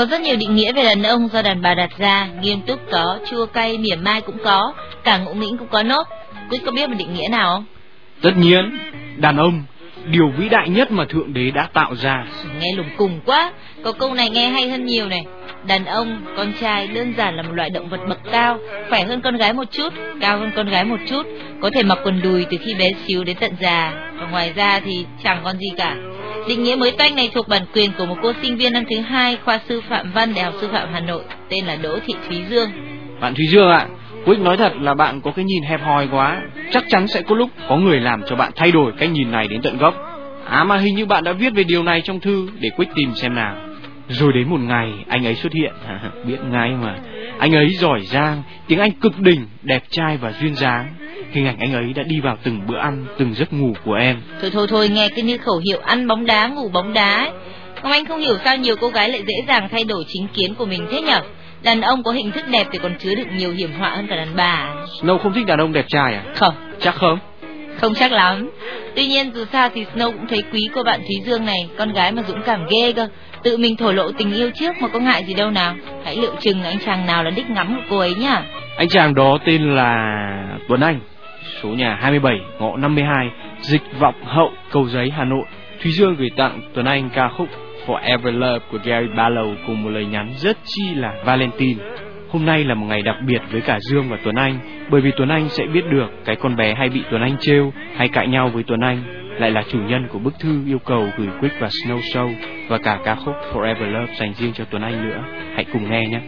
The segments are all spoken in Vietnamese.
Có rất nhiều định nghĩa về đàn ông do đàn bà đặt ra, nghiêm túc có, chua cay, mỉa mai cũng có, cả ngộ nghĩnh cũng có nốt. Quyết có biết một định nghĩa nào không? Tất nhiên, đàn ông, điều vĩ đại nhất mà Thượng Đế đã tạo ra. Nghe lùng cùng quá, có câu này nghe hay hơn nhiều này. Đàn ông, con trai đơn giản là một loại động vật bậc cao, khỏe hơn con gái một chút, cao hơn con gái một chút, có thể mặc quần đùi từ khi bé xíu đến tận già, và ngoài ra thì chẳng còn gì cả. Định nghĩa mới toanh này thuộc bản quyền của một cô sinh viên năm thứ hai khoa sư phạm văn Đại học Sư phạm Hà Nội, tên là Đỗ Thị Thúy Dương. Bạn Thúy Dương ạ, Quyết nói thật là bạn có cái nhìn hẹp hòi quá, chắc chắn sẽ có lúc có người làm cho bạn thay đổi cái nhìn này đến tận gốc. À mà hình như bạn đã viết về điều này trong thư để Quyết tìm xem nào. Rồi đến một ngày anh ấy xuất hiện, biết ngay mà. Anh ấy giỏi giang, tiếng Anh cực đỉnh, đẹp trai và duyên dáng. Hình ảnh anh ấy đã đi vào từng bữa ăn, từng giấc ngủ của em. Thôi thôi thôi, nghe cái như khẩu hiệu ăn bóng đá, ngủ bóng đá ấy. Ông anh không hiểu sao nhiều cô gái lại dễ dàng thay đổi chính kiến của mình thế nhở? Đàn ông có hình thức đẹp thì còn chứa đựng nhiều hiểm họa hơn cả đàn bà. Snow không thích đàn ông đẹp trai à? Không. Chắc không? Không chắc lắm. Tuy nhiên dù sao thì Snow cũng thấy quý cô bạn Thúy Dương này, con gái mà dũng cảm ghê cơ. Tự mình thổ lộ tình yêu trước mà có ngại gì đâu nào. Hãy liệu chừng anh chàng nào là đích ngắm của cô ấy nhá. Anh chàng đó tên là Tuấn Anh, số nhà 27, ngõ 52, Dịch Vọng Hậu, Cầu Giấy, Hà Nội. Thúy Dương gửi tặng Tuấn Anh ca khúc Forever Love của Gary Barlow cùng một lời nhắn rất chi là Valentine. Hôm nay là một ngày đặc biệt với cả Dương và Tuấn Anh, bởi vì Tuấn Anh sẽ biết được cái con bé hay bị Tuấn Anh trêu hay cãi nhau với Tuấn Anh lại là chủ nhân của bức thư yêu cầu gửi Quick và Snow Show và cả ca khúc Forever Love dành riêng cho Tuấn Anh nữa. Hãy cùng nghe nhé.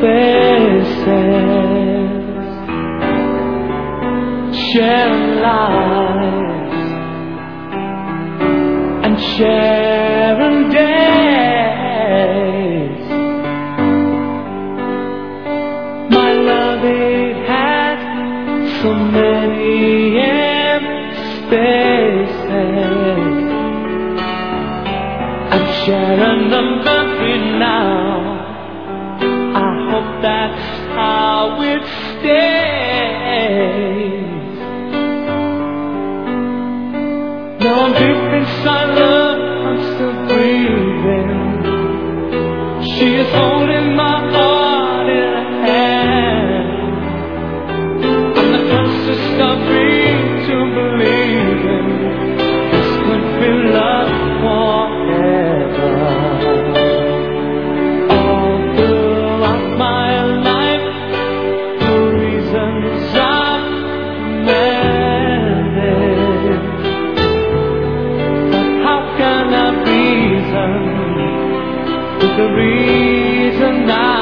faces sharing lives and share the reason I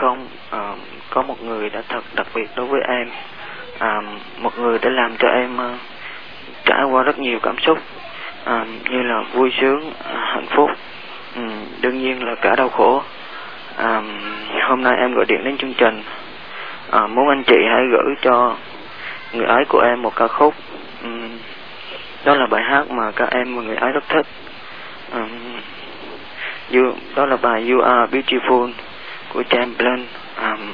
không? Ờ, có một người đã thật đặc biệt đối với em. À, một người đã làm cho em uh, trải qua rất nhiều cảm xúc à, như là vui sướng à, hạnh phúc ừ, đương nhiên là cả đau khổ. À, hôm nay em gọi điện đến chương trình. À, muốn anh chị hãy gửi cho người ấy của em một ca khúc. Ừ, đó là bài hát mà các em và người ấy rất thích. Um, you, đó là bài You Are Beautiful của Chamberlain um,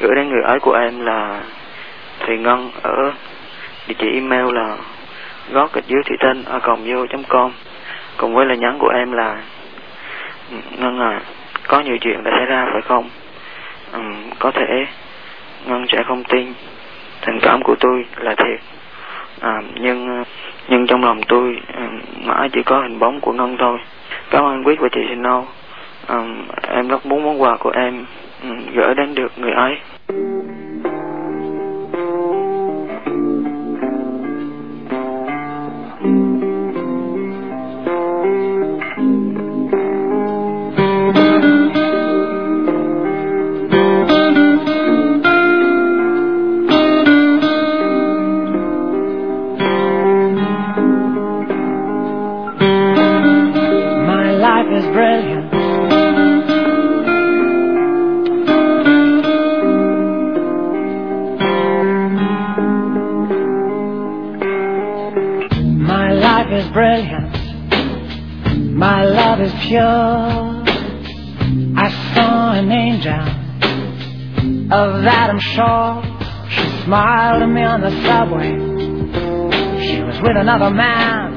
gửi đến người ấy của em là Thùy Ngân ở địa chỉ email là gót gạch dưới thị tinh ở còng vô com. Cùng với lời nhắn của em là Ngân à có nhiều chuyện đã xảy ra phải không? Um, có thể Ngân sẽ không tin. Tình cảm của tôi là thiệt. À, nhưng nhưng trong lòng tôi um, mãi chỉ có hình bóng của ngân thôi. Cảm ơn quyết và chị Sino um, em rất muốn món quà của em um, gửi đến được người ấy. Another man.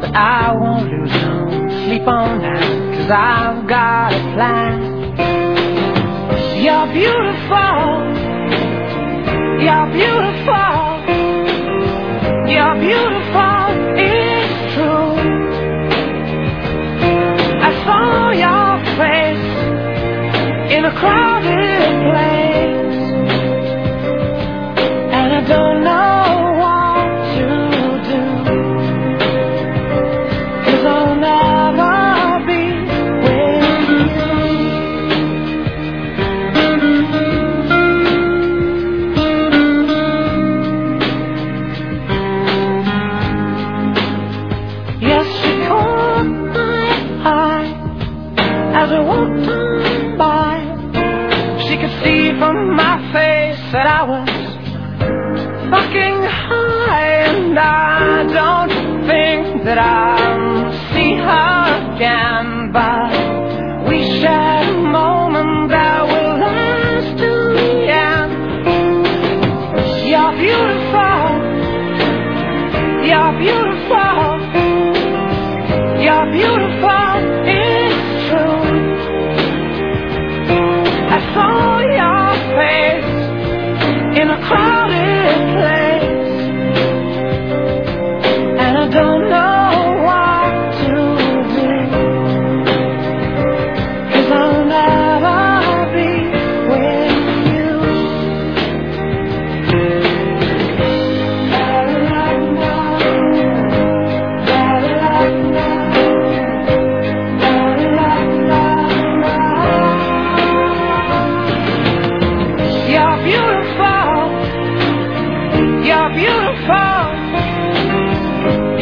But I won't lose no sleep on that, cause I've got a plan. You're beautiful. You're beautiful.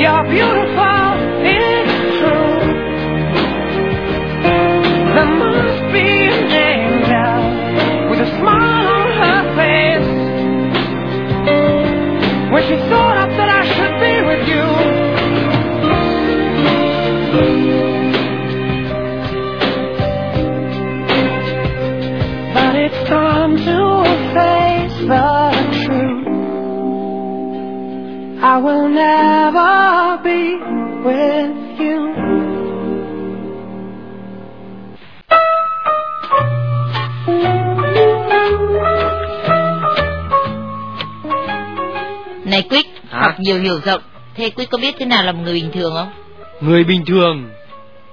Này Nhiều hiểu rộng, thế Quyết có biết thế nào là một người bình thường không? Người bình thường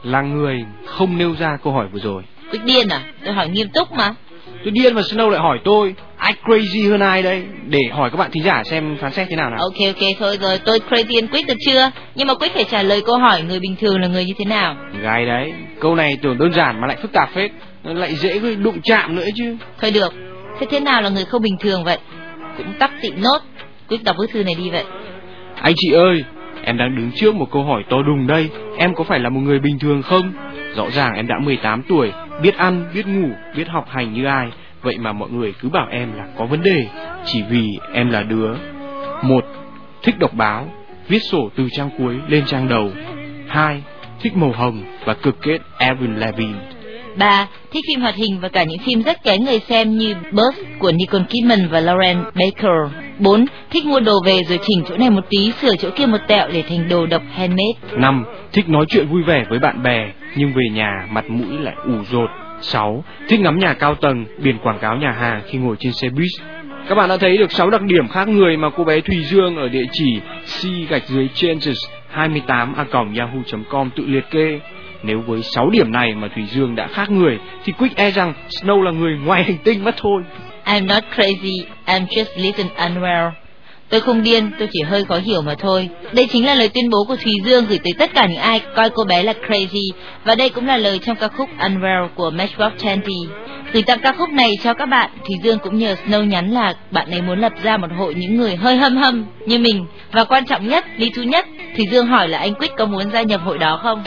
là người không nêu ra câu hỏi vừa rồi. Quyết điên à? Tôi hỏi nghiêm túc mà. Tôi điên mà Snow lại hỏi tôi Ai crazy hơn ai đây Để hỏi các bạn thính giả xem phán xét thế nào nào Ok ok thôi rồi tôi crazy hơn Quyết được chưa Nhưng mà Quyết phải trả lời câu hỏi người bình thường là người như thế nào Gái đấy Câu này tưởng đơn giản mà lại phức tạp phết lại dễ đụng chạm nữa chứ Thôi được, thế thế nào là người không bình thường vậy? Cũng tắc tị nốt, quyết đọc bức thư này đi vậy. Anh chị ơi, em đang đứng trước một câu hỏi to đùng đây, em có phải là một người bình thường không? Rõ ràng em đã 18 tuổi, biết ăn, biết ngủ, biết học hành như ai, vậy mà mọi người cứ bảo em là có vấn đề, chỉ vì em là đứa. Một, thích đọc báo, viết sổ từ trang cuối lên trang đầu. Hai, thích màu hồng và cực kết Avril Lavigne. 3. Thích phim hoạt hình và cả những phim rất kén người xem như Birth của Nicole Kidman và Lauren Baker. 4. Thích mua đồ về rồi chỉnh chỗ này một tí, sửa chỗ kia một tẹo để thành đồ độc handmade. 5. Thích nói chuyện vui vẻ với bạn bè, nhưng về nhà mặt mũi lại ủ rột. 6. Thích ngắm nhà cao tầng, biển quảng cáo nhà hàng khi ngồi trên xe buýt. Các bạn đã thấy được 6 đặc điểm khác người mà cô bé Thùy Dương ở địa chỉ c gạch dưới changes 28 a yahoo.com tự liệt kê. Nếu với 6 điểm này mà Thùy Dương đã khác người thì Quick e rằng Snow là người ngoài hành tinh mất thôi. I'm not crazy, I'm just little unwell. Tôi không điên, tôi chỉ hơi khó hiểu mà thôi. Đây chính là lời tuyên bố của Thùy Dương gửi tới tất cả những ai coi cô bé là crazy. Và đây cũng là lời trong ca khúc Unwell của Matchbox 20. Gửi tặng ca khúc này cho các bạn, Thùy Dương cũng nhờ Snow nhắn là bạn ấy muốn lập ra một hội những người hơi hâm hâm như mình. Và quan trọng nhất, lý thú nhất, Thùy Dương hỏi là anh Quýt có muốn gia nhập hội đó không?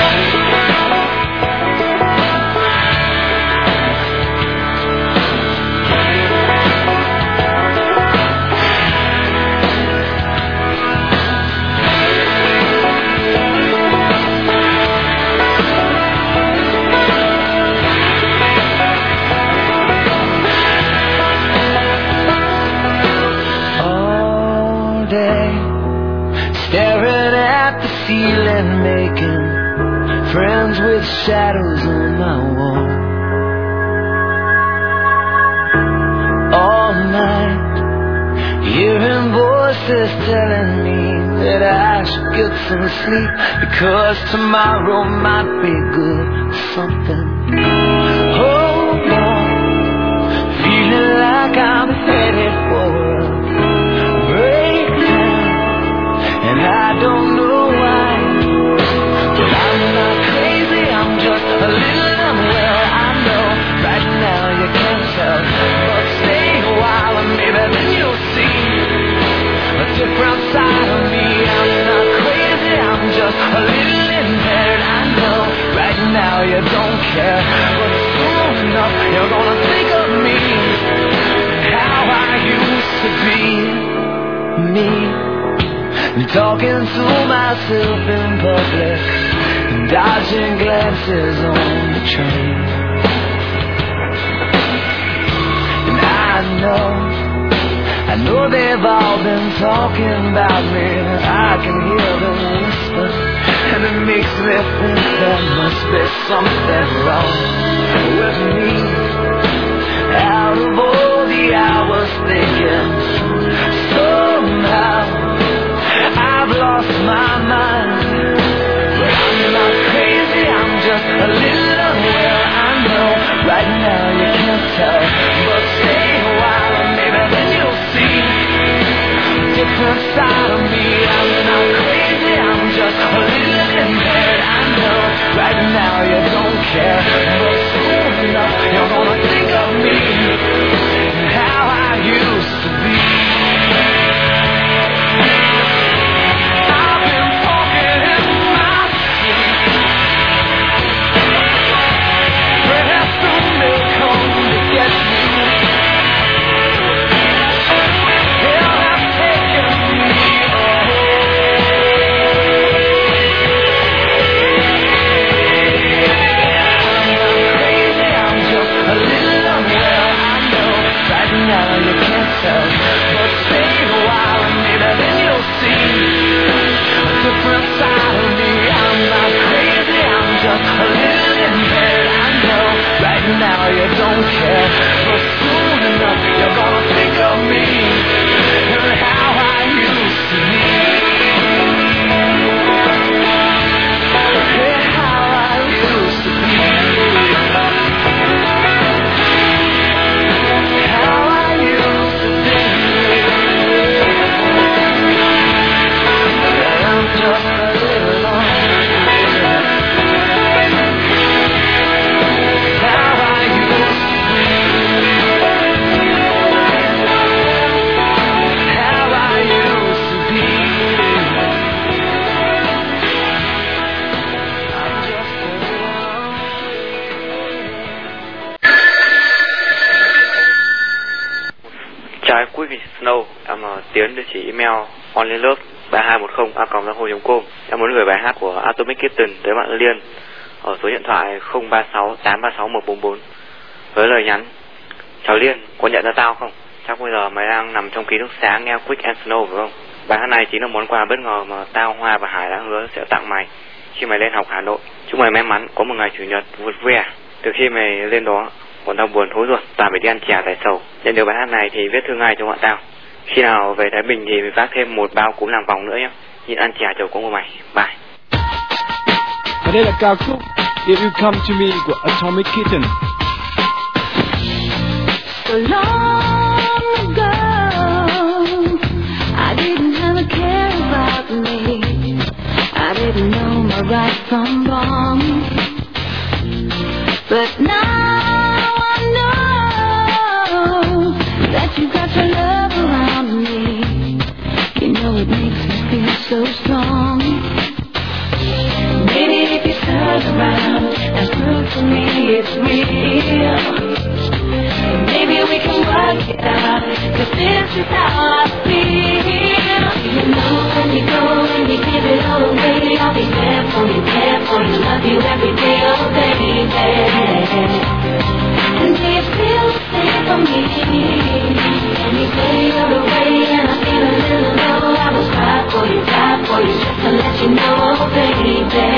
Some sleep because tomorrow might be good for something. Hold on, feeling like I'm headed for a breakdown, and I don't know why. But I'm not crazy, I'm just a little unwell. I know right now you can't tell, but stay a while and maybe then you'll see a different side a little impaired. I know right now you don't care, but soon enough you're gonna think of me how I used to be me. Talking to myself in public, dodging glances on the train. And I know, know they've all been talking about me. I can hear them whisper, and it makes me think there must be something wrong with me. Out of all the hours thinking, somehow I've lost my mind. A different side of me. I'm not crazy, I'm just a little. I know right now you don't care, 036 836 144 với lời nhắn, chào Liên, có nhận ra tao không? Chắc bây giờ mày đang nằm trong ký túc xá nghe Quick and Snow phải không? Bài hát này chính là món quà bất ngờ mà tao, Hoa và Hải đã hứa sẽ tặng mày khi mày lên học Hà Nội. Chúc mày may mắn, có một ngày chủ nhật vui vẻ. Từ khi mày lên đó, bọn tao buồn thối ruột, toàn phải đi ăn chè tại sầu. Nhận được bài hát này thì viết thư ngay cho bọn tao. Khi nào về Thái Bình thì vác thêm một bao cúm làm vòng nữa nhé. Nhịn ăn chè chầu cũng của mày. Bye. Và đây là ca khúc If You Come To Me của Atomic Kitten. So long ago, I didn't have a care about me. I didn't know my right from wrong. But now I know that you got your love around me. You know it makes me feel so strong. Maybe turn around and prove to me it's real. Maybe we can work it out, cause this is how I feel. You know when you go and you give it all away, I'll be there for you, there for you, love you every day, oh baby. And do you feel the same for me? Any day you're away and I feel a little low, I will cry for you, cry for you, just to let you know, oh baby.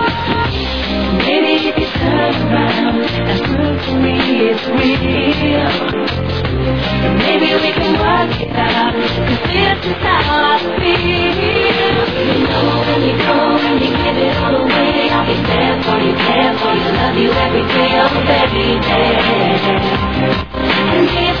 And now I found a little bit of heaven, baby. Place to call my own. Maybe if you turn around and prove to me it's real. Maybe we can work it out, cause this is how I feel. You know when you go and you give it all away, I'll be there for you, there for you, love you every day, oh baby. And do you feel the same for me? Any day you're away and I feel a little low, I will cry for you, cry for you, just to let you know, oh baby. And if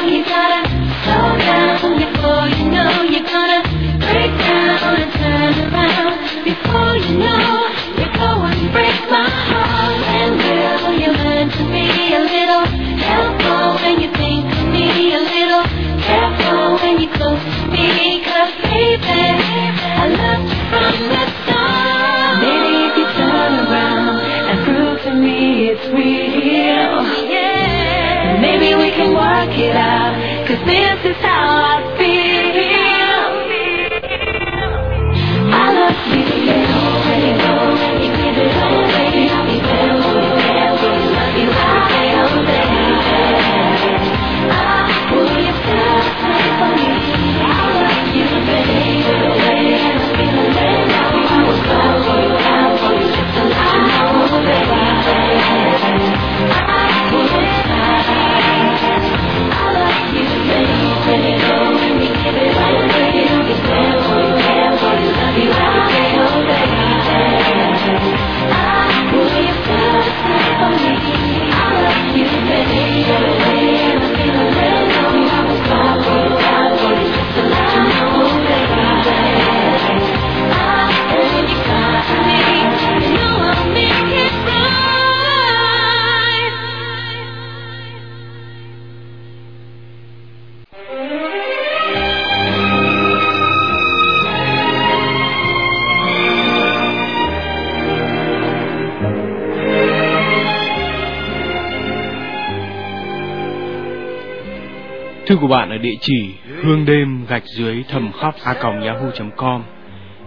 của bạn ở địa chỉ hương đêm gạch dưới thầm khóc a còng yahoo.com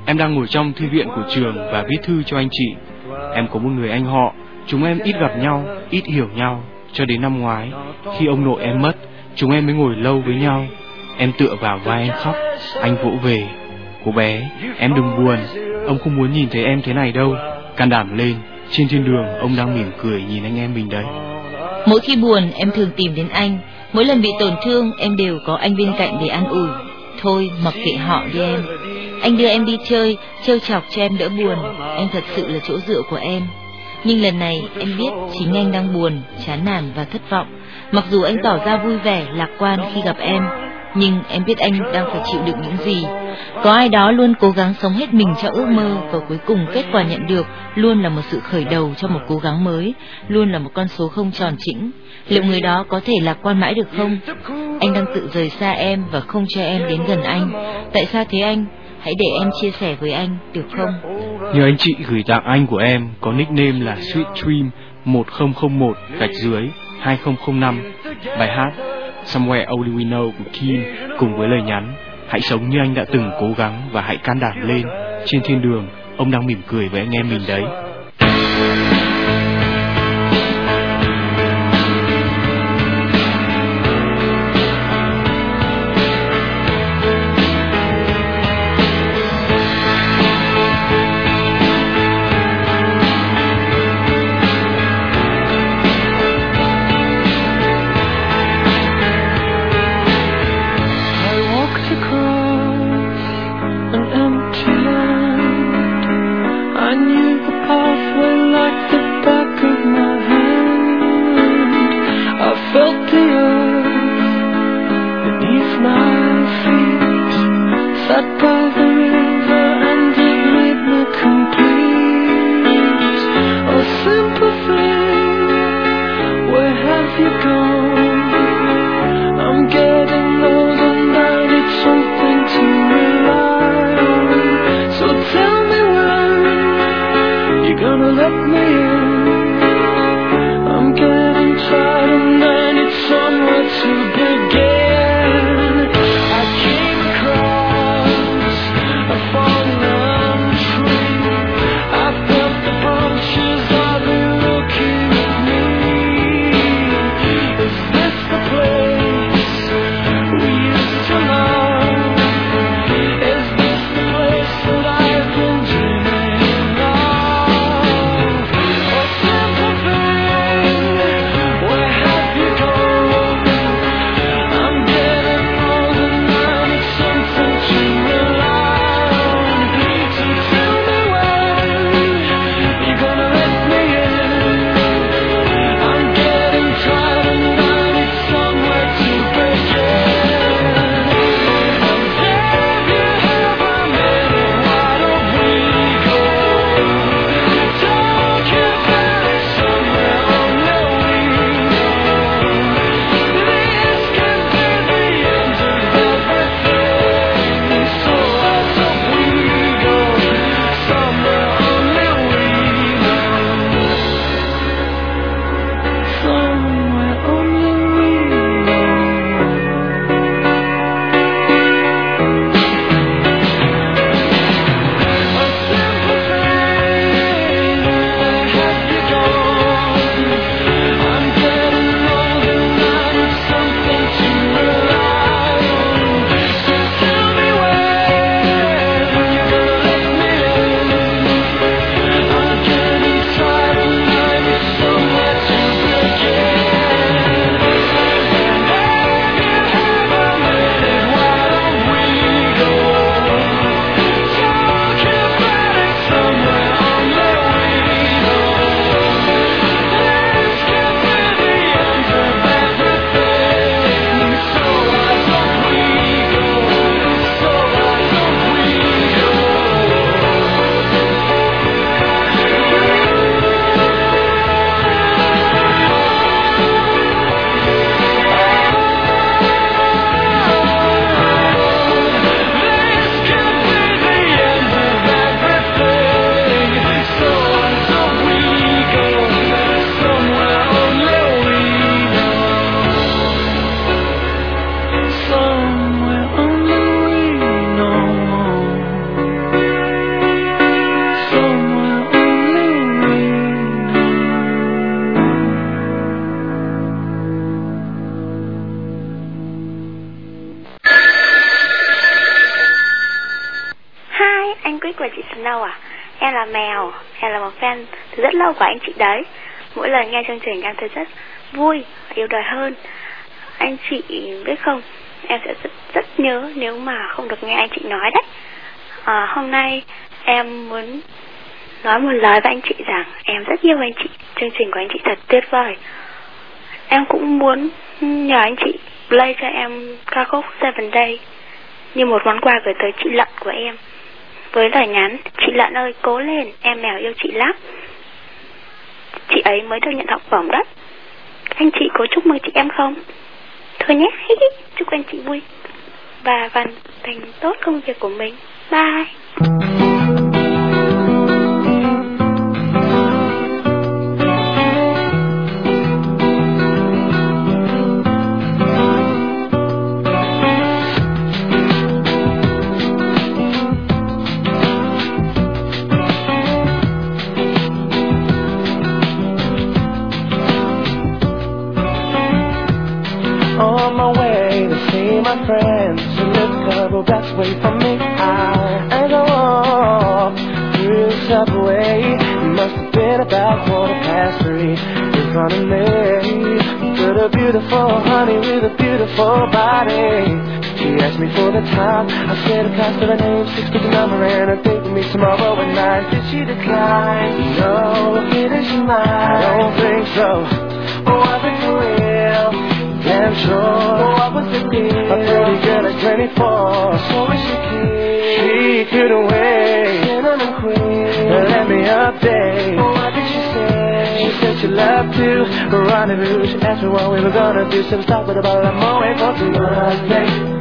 Em đang ngồi trong thư viện của trường và viết thư cho anh chị. Em có một người anh họ, chúng em ít gặp nhau, ít hiểu nhau. Cho đến năm ngoái, khi ông nội em mất, chúng em mới ngồi lâu với nhau. Em tựa vào vai anh khóc, anh vỗ về. Cô bé, em đừng buồn, ông không muốn nhìn thấy em thế này đâu. Can đảm lên, trên thiên đường ông đang mỉm cười nhìn anh em mình đấy. Mỗi khi buồn em thường tìm đến anh Mỗi lần bị tổn thương em đều có anh bên cạnh để an ủi. Thôi mặc kệ họ đi em. Anh đưa em đi chơi Trêu chọc cho em đỡ buồn. Anh thật sự là chỗ dựa của em. Nhưng lần này em biết chính anh đang buồn Chán nản và thất vọng. Mặc dù anh tỏ ra vui vẻ, lạc quan khi gặp em nhưng em biết anh đang phải chịu đựng những gì. Có ai đó luôn cố gắng sống hết mình cho ước mơ và cuối cùng kết quả nhận được luôn là một sự khởi đầu cho một cố gắng mới, luôn là một con số không tròn chỉnh. Liệu người đó có thể lạc quan mãi được không? Anh đang tự rời xa em và không cho em đến gần anh. Tại sao thế anh? Hãy để em chia sẻ với anh, được không? Nhờ anh chị gửi tặng anh của em có nickname là Sweet Dream 1001 gạch dưới 2005 bài hát Samuel Olivino của Kim cùng với lời nhắn Hãy sống như anh đã từng cố gắng và hãy can đảm lên. Trên thiên đường, ông đang mỉm cười với anh em mình đấy. You gone? Nào của anh chị đấy. Mỗi lần nghe chương trình em thấy rất vui và yêu đời hơn. Anh chị biết không em sẽ rất, rất nhớ nếu mà không được nghe anh chị nói đấy. À, hôm nay em muốn nói một lời với anh chị rằng em rất yêu anh chị chương trình của anh chị thật tuyệt vời. Em cũng muốn nhờ anh chị play cho em ca khúc Seven Day như một món quà gửi tới chị Lận của em. Với lời nhắn chị Lận ơi cố lên em mèo yêu chị lắm chị ấy mới được nhận học bổng đó. Anh chị có chúc mừng chị em không? Thôi nhé chúc anh chị vui. Và hoàn thành tốt công việc của mình. Bye. Time. I said the cost of her name, six digit number, and a date with me tomorrow at nine. Did she decline? No. Didn't she mind? I don't think so. Was it for real? Damn sure. Oh, what was the deal? A pretty girl at 24. So was she kid? She couldn't wait. Cinnamon queen. Let me update. oh, What did she say? She said she loved to rendezvous. She asked me what we were gonna do. So we stopped with a bottle of Moet for Monday.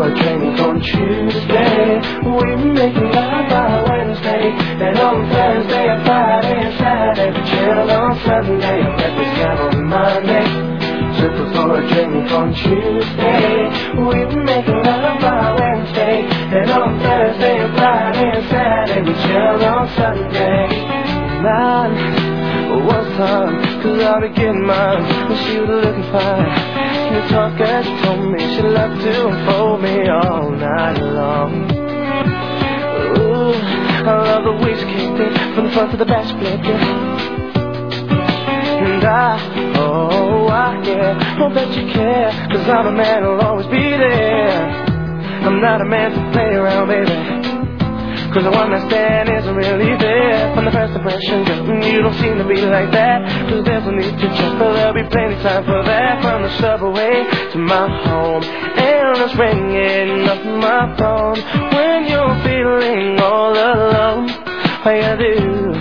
A drink on Tuesday. We were making love by Wednesday. And on Thursday and Friday and Saturday. We chill on Sunday. And breakfast time on Monday. Her for a drink on Tuesday. We were making love by Wednesday. And on Thursday and Friday and Saturday. We chill on Sunday. Nine was time, cause be getting mine. When she was looking fine. You talk as she told me she loved to unfold me all night long. Ooh, I love the way she kicked it from the front to the back, split it. And I, oh, I, yeah, hope that you care. Cause I'm a man who'll always be there. I'm not a man to play around, baby. Cause the one I stand isn't really there. From the first impression, girl, mm, you don't seem to be like that. Cause there's no need to check, but there'll be plenty time for that. From the subway to my home And it's ringing off my phone. When you're feeling all alone All you do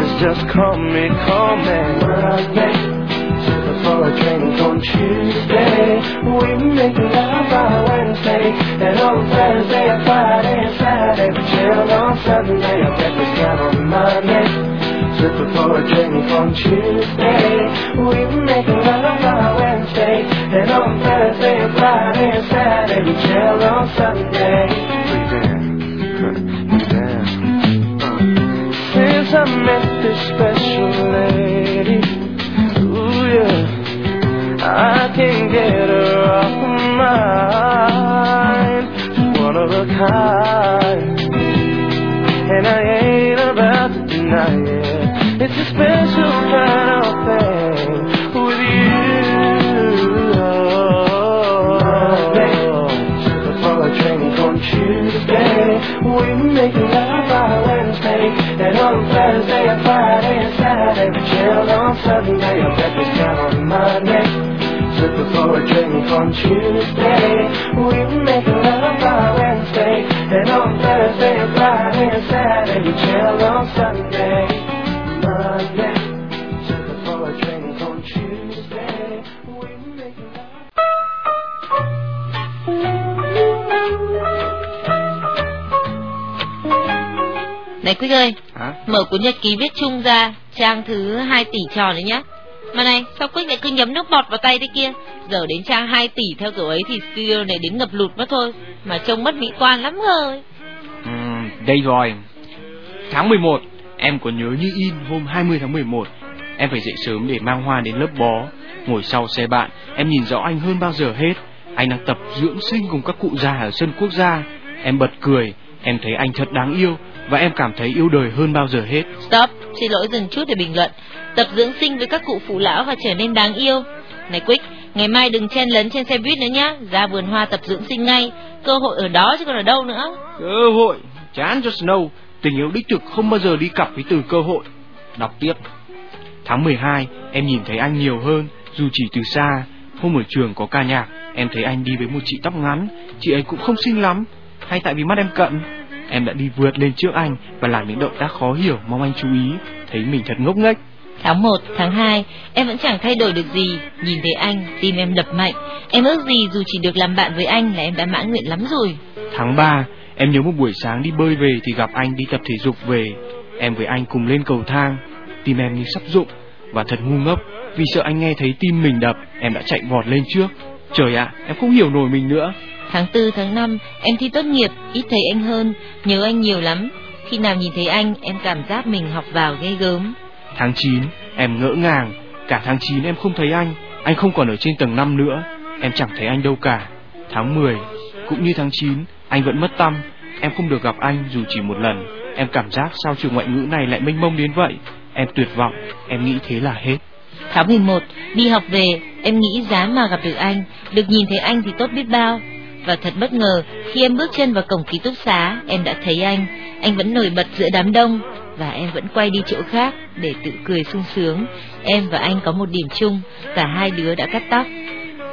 is just call me, call me For a drink on Tuesday We make love by Wednesday And on Thursday and Friday and Saturday We chilled on Sunday Our breakfast time on Monday her for a drink on Tuesday We make love by Wednesday And on Thursday and Friday and Saturday We chilled on Sunday Since I met this Kind. And I ain't about to deny it. It's a special kind of thing with you. Her for a drink on Tuesday. We making love by Wednesday. And on Thursday and Friday and Saturday. We chilled on Sunday. Our breakfast time on Monday. Her for a drink on Tuesday. We making love by on Thursday and Friday and Saturday. We chilled on Sunday. Monday. Took her for a drink on Tuesday. We were making love. Này Quyết ơi, Hả? mở cuốn nhật ký viết chung ra, trang thứ 2 tỷ tròn đấy nhá. Mà này, sao Quyết lại cứ nhấm nước bọt vào tay thế kia? Giờ đến trang 2 tỷ theo kiểu ấy thì studio này đến ngập lụt mất thôi. Mà trông mất mỹ quan lắm rồi. Ừm, đây rồi Tháng 11 Em còn nhớ như in hôm 20 tháng 11 Em phải dậy sớm để mang hoa đến lớp bó Ngồi sau xe bạn Em nhìn rõ anh hơn bao giờ hết Anh đang tập dưỡng sinh cùng các cụ già ở sân quốc gia Em bật cười Em thấy anh thật đáng yêu và em cảm thấy yêu đời hơn bao giờ hết. Stop, xin lỗi dừng chút để bình luận. Tập dưỡng sinh với các cụ phụ lão và trở nên đáng yêu. Này Quick, ngày mai đừng chen lấn trên xe buýt nữa nhá, ra vườn hoa tập dưỡng sinh ngay. Cơ hội ở đó chứ còn ở đâu nữa. Cơ hội, chán cho Snow, tình yêu đích thực không bao giờ đi cặp với từ cơ hội. Đọc tiếp. Tháng 12, em nhìn thấy anh nhiều hơn, dù chỉ từ xa. Hôm ở trường có ca nhạc, em thấy anh đi với một chị tóc ngắn, chị ấy cũng không xinh lắm, hay tại vì mắt em cận. Em đã đi vượt lên trước anh và làm những động tác khó hiểu mong anh chú ý, thấy mình thật ngốc nghếch. Tháng 1, tháng 2, em vẫn chẳng thay đổi được gì. Nhìn thấy anh, tim em đập mạnh. Em ước gì dù chỉ được làm bạn với anh là em đã mãn nguyện lắm rồi. Tháng 3, em nhớ một buổi sáng đi bơi về thì gặp anh đi tập thể dục về. Em với anh cùng lên cầu thang, tim em như sắp rụng và thật ngu ngốc vì sợ anh nghe thấy tim mình đập, em đã chạy vọt lên trước. Trời ạ, em không hiểu nổi mình nữa. Tháng 4, tháng 5, em thi tốt nghiệp, ít thấy anh hơn, nhớ anh nhiều lắm. Khi nào nhìn thấy anh, em cảm giác mình học vào ghê gớm. Tháng 9, em ngỡ ngàng, cả tháng 9 em không thấy anh, anh không còn ở trên tầng 5 nữa, em chẳng thấy anh đâu cả. Tháng 10, cũng như tháng 9, anh vẫn mất tâm, em không được gặp anh dù chỉ một lần. Em cảm giác sao trường ngoại ngữ này lại mênh mông đến vậy? Em tuyệt vọng, em nghĩ thế là hết. Tháng 11, đi học về, em nghĩ giá mà gặp được anh, được nhìn thấy anh thì tốt biết bao. Và thật bất ngờ, khi em bước chân vào cổng ký túc xá, em đã thấy anh. Anh vẫn nổi bật giữa đám đông, và em vẫn quay đi chỗ khác để tự cười sung sướng. Em và anh có một điểm chung, cả hai đứa đã cắt tóc.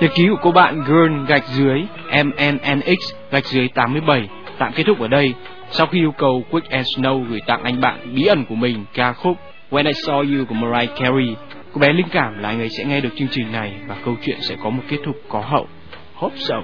Nhật ký của cô bạn Girl gạch dưới MNNX gạch dưới 87 tạm kết thúc ở đây. Sau khi yêu cầu Quick and Snow gửi tặng anh bạn bí ẩn của mình ca khúc When I Saw You của Mariah Carey, cô bé linh cảm là anh ấy sẽ nghe được chương trình này và câu chuyện sẽ có một kết thúc có hậu. Hope so.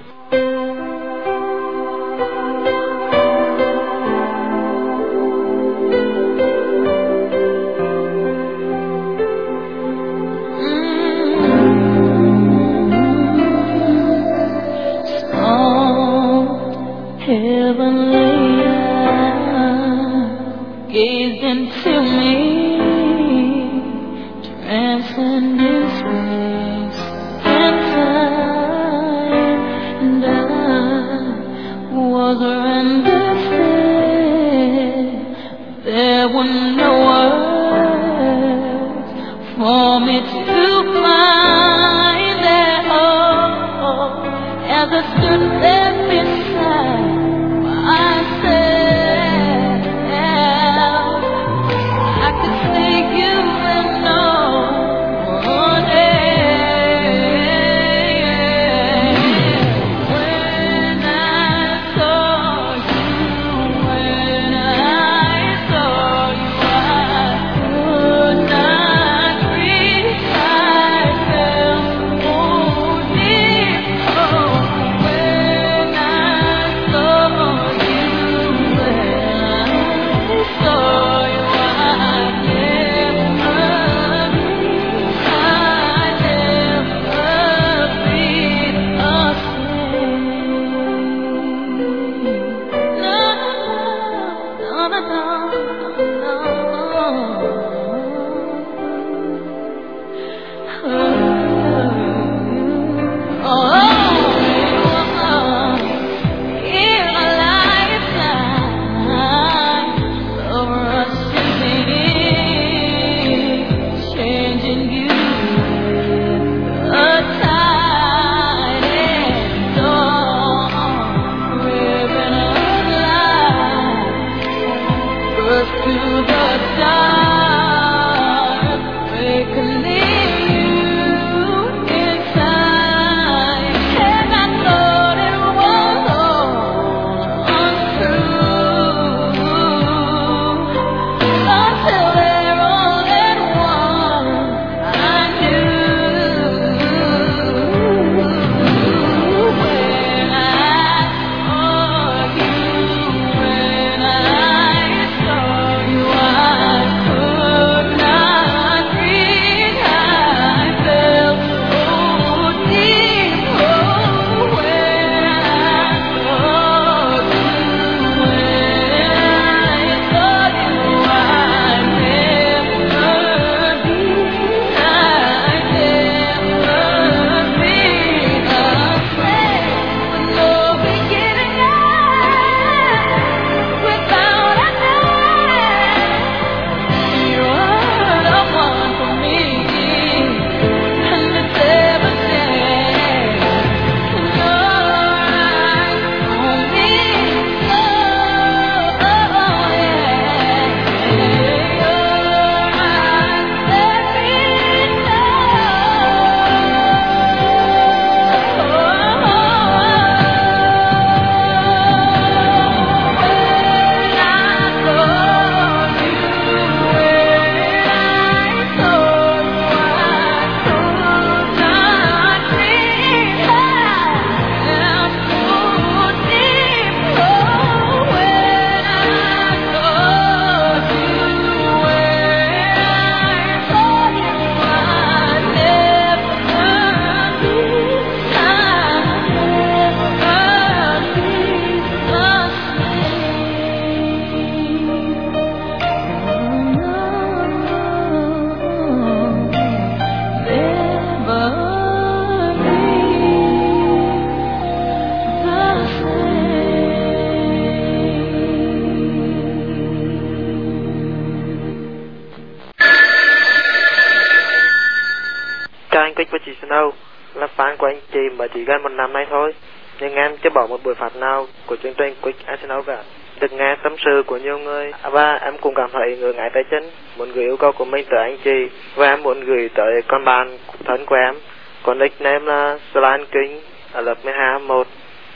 Chị Snow. Là fan của anh chị mới chỉ gần một năm nay thôi. Nhưng em chưa bỏ một buổi phát nào của chương trình Quick Arsenal cả. Được nghe tâm sự của nhiều người. À, và em cũng cảm thấy người ngại tay chân. Muốn gửi yêu cầu của mình tới anh chị. Và em muốn gửi tới con bạn thân của em. Còn nickname là Slan King ở lớp 12 1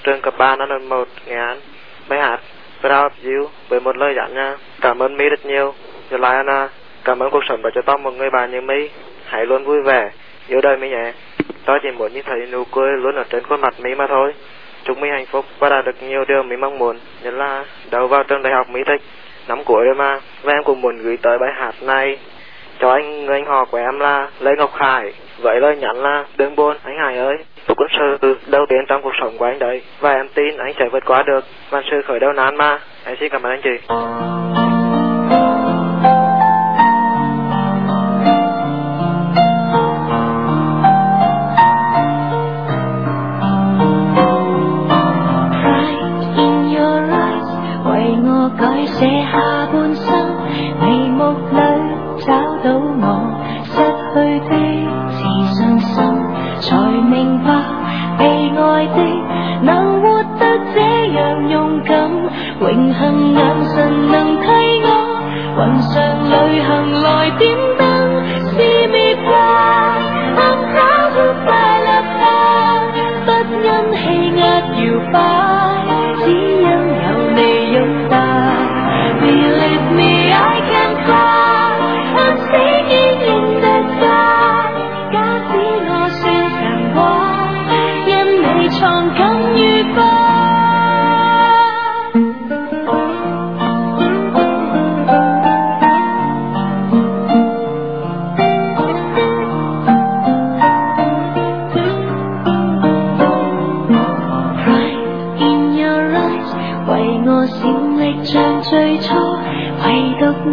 trường cấp 3 năm 1 Nghệ An. Bài hát Proud of You với một lời dặn nha. Cảm ơn My rất nhiều. Như lại Anna cảm ơn cuộc sống đã cho tao một người bạn như My. Hãy luôn vui vẻ yêu đời mấy nhé tôi chỉ muốn nhìn thấy nụ cười luôn ở trên khuôn mặt Mỹ mà thôi. Chúc My hạnh phúc và đạt được nhiều điều My mong muốn. Nhất là đầu vào trường đại học Mỹ thích, năm cuối rồi mà. Và em cũng muốn gửi tới bài hát này cho anh người anh họ của em là Lê Ngọc hải vậy lời nhắn là, đừng buồn, anh Hải ơi, một cuốn sự đầu tiên trong cuộc sống của anh đấy. Và em tin anh sẽ vượt qua được và sự khởi đầu nan mà. Em xin cảm ơn anh chị. 爱的能活得这样勇敢，荣幸眼神能替我云上旅行来点灯，See me fly，I'm proud to fly love high，不因气压摇摆。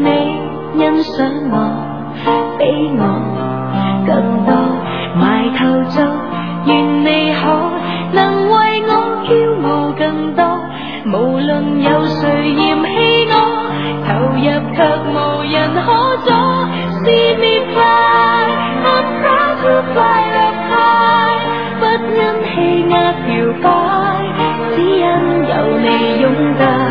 你欣賞我，比我更多。埋頭做，願你可能為我驕傲更多。無論有誰嫌棄我，投入卻無人可阻。See me fly, I'm proud to fly up high，不因氣壓搖擺，只因有你拥戴。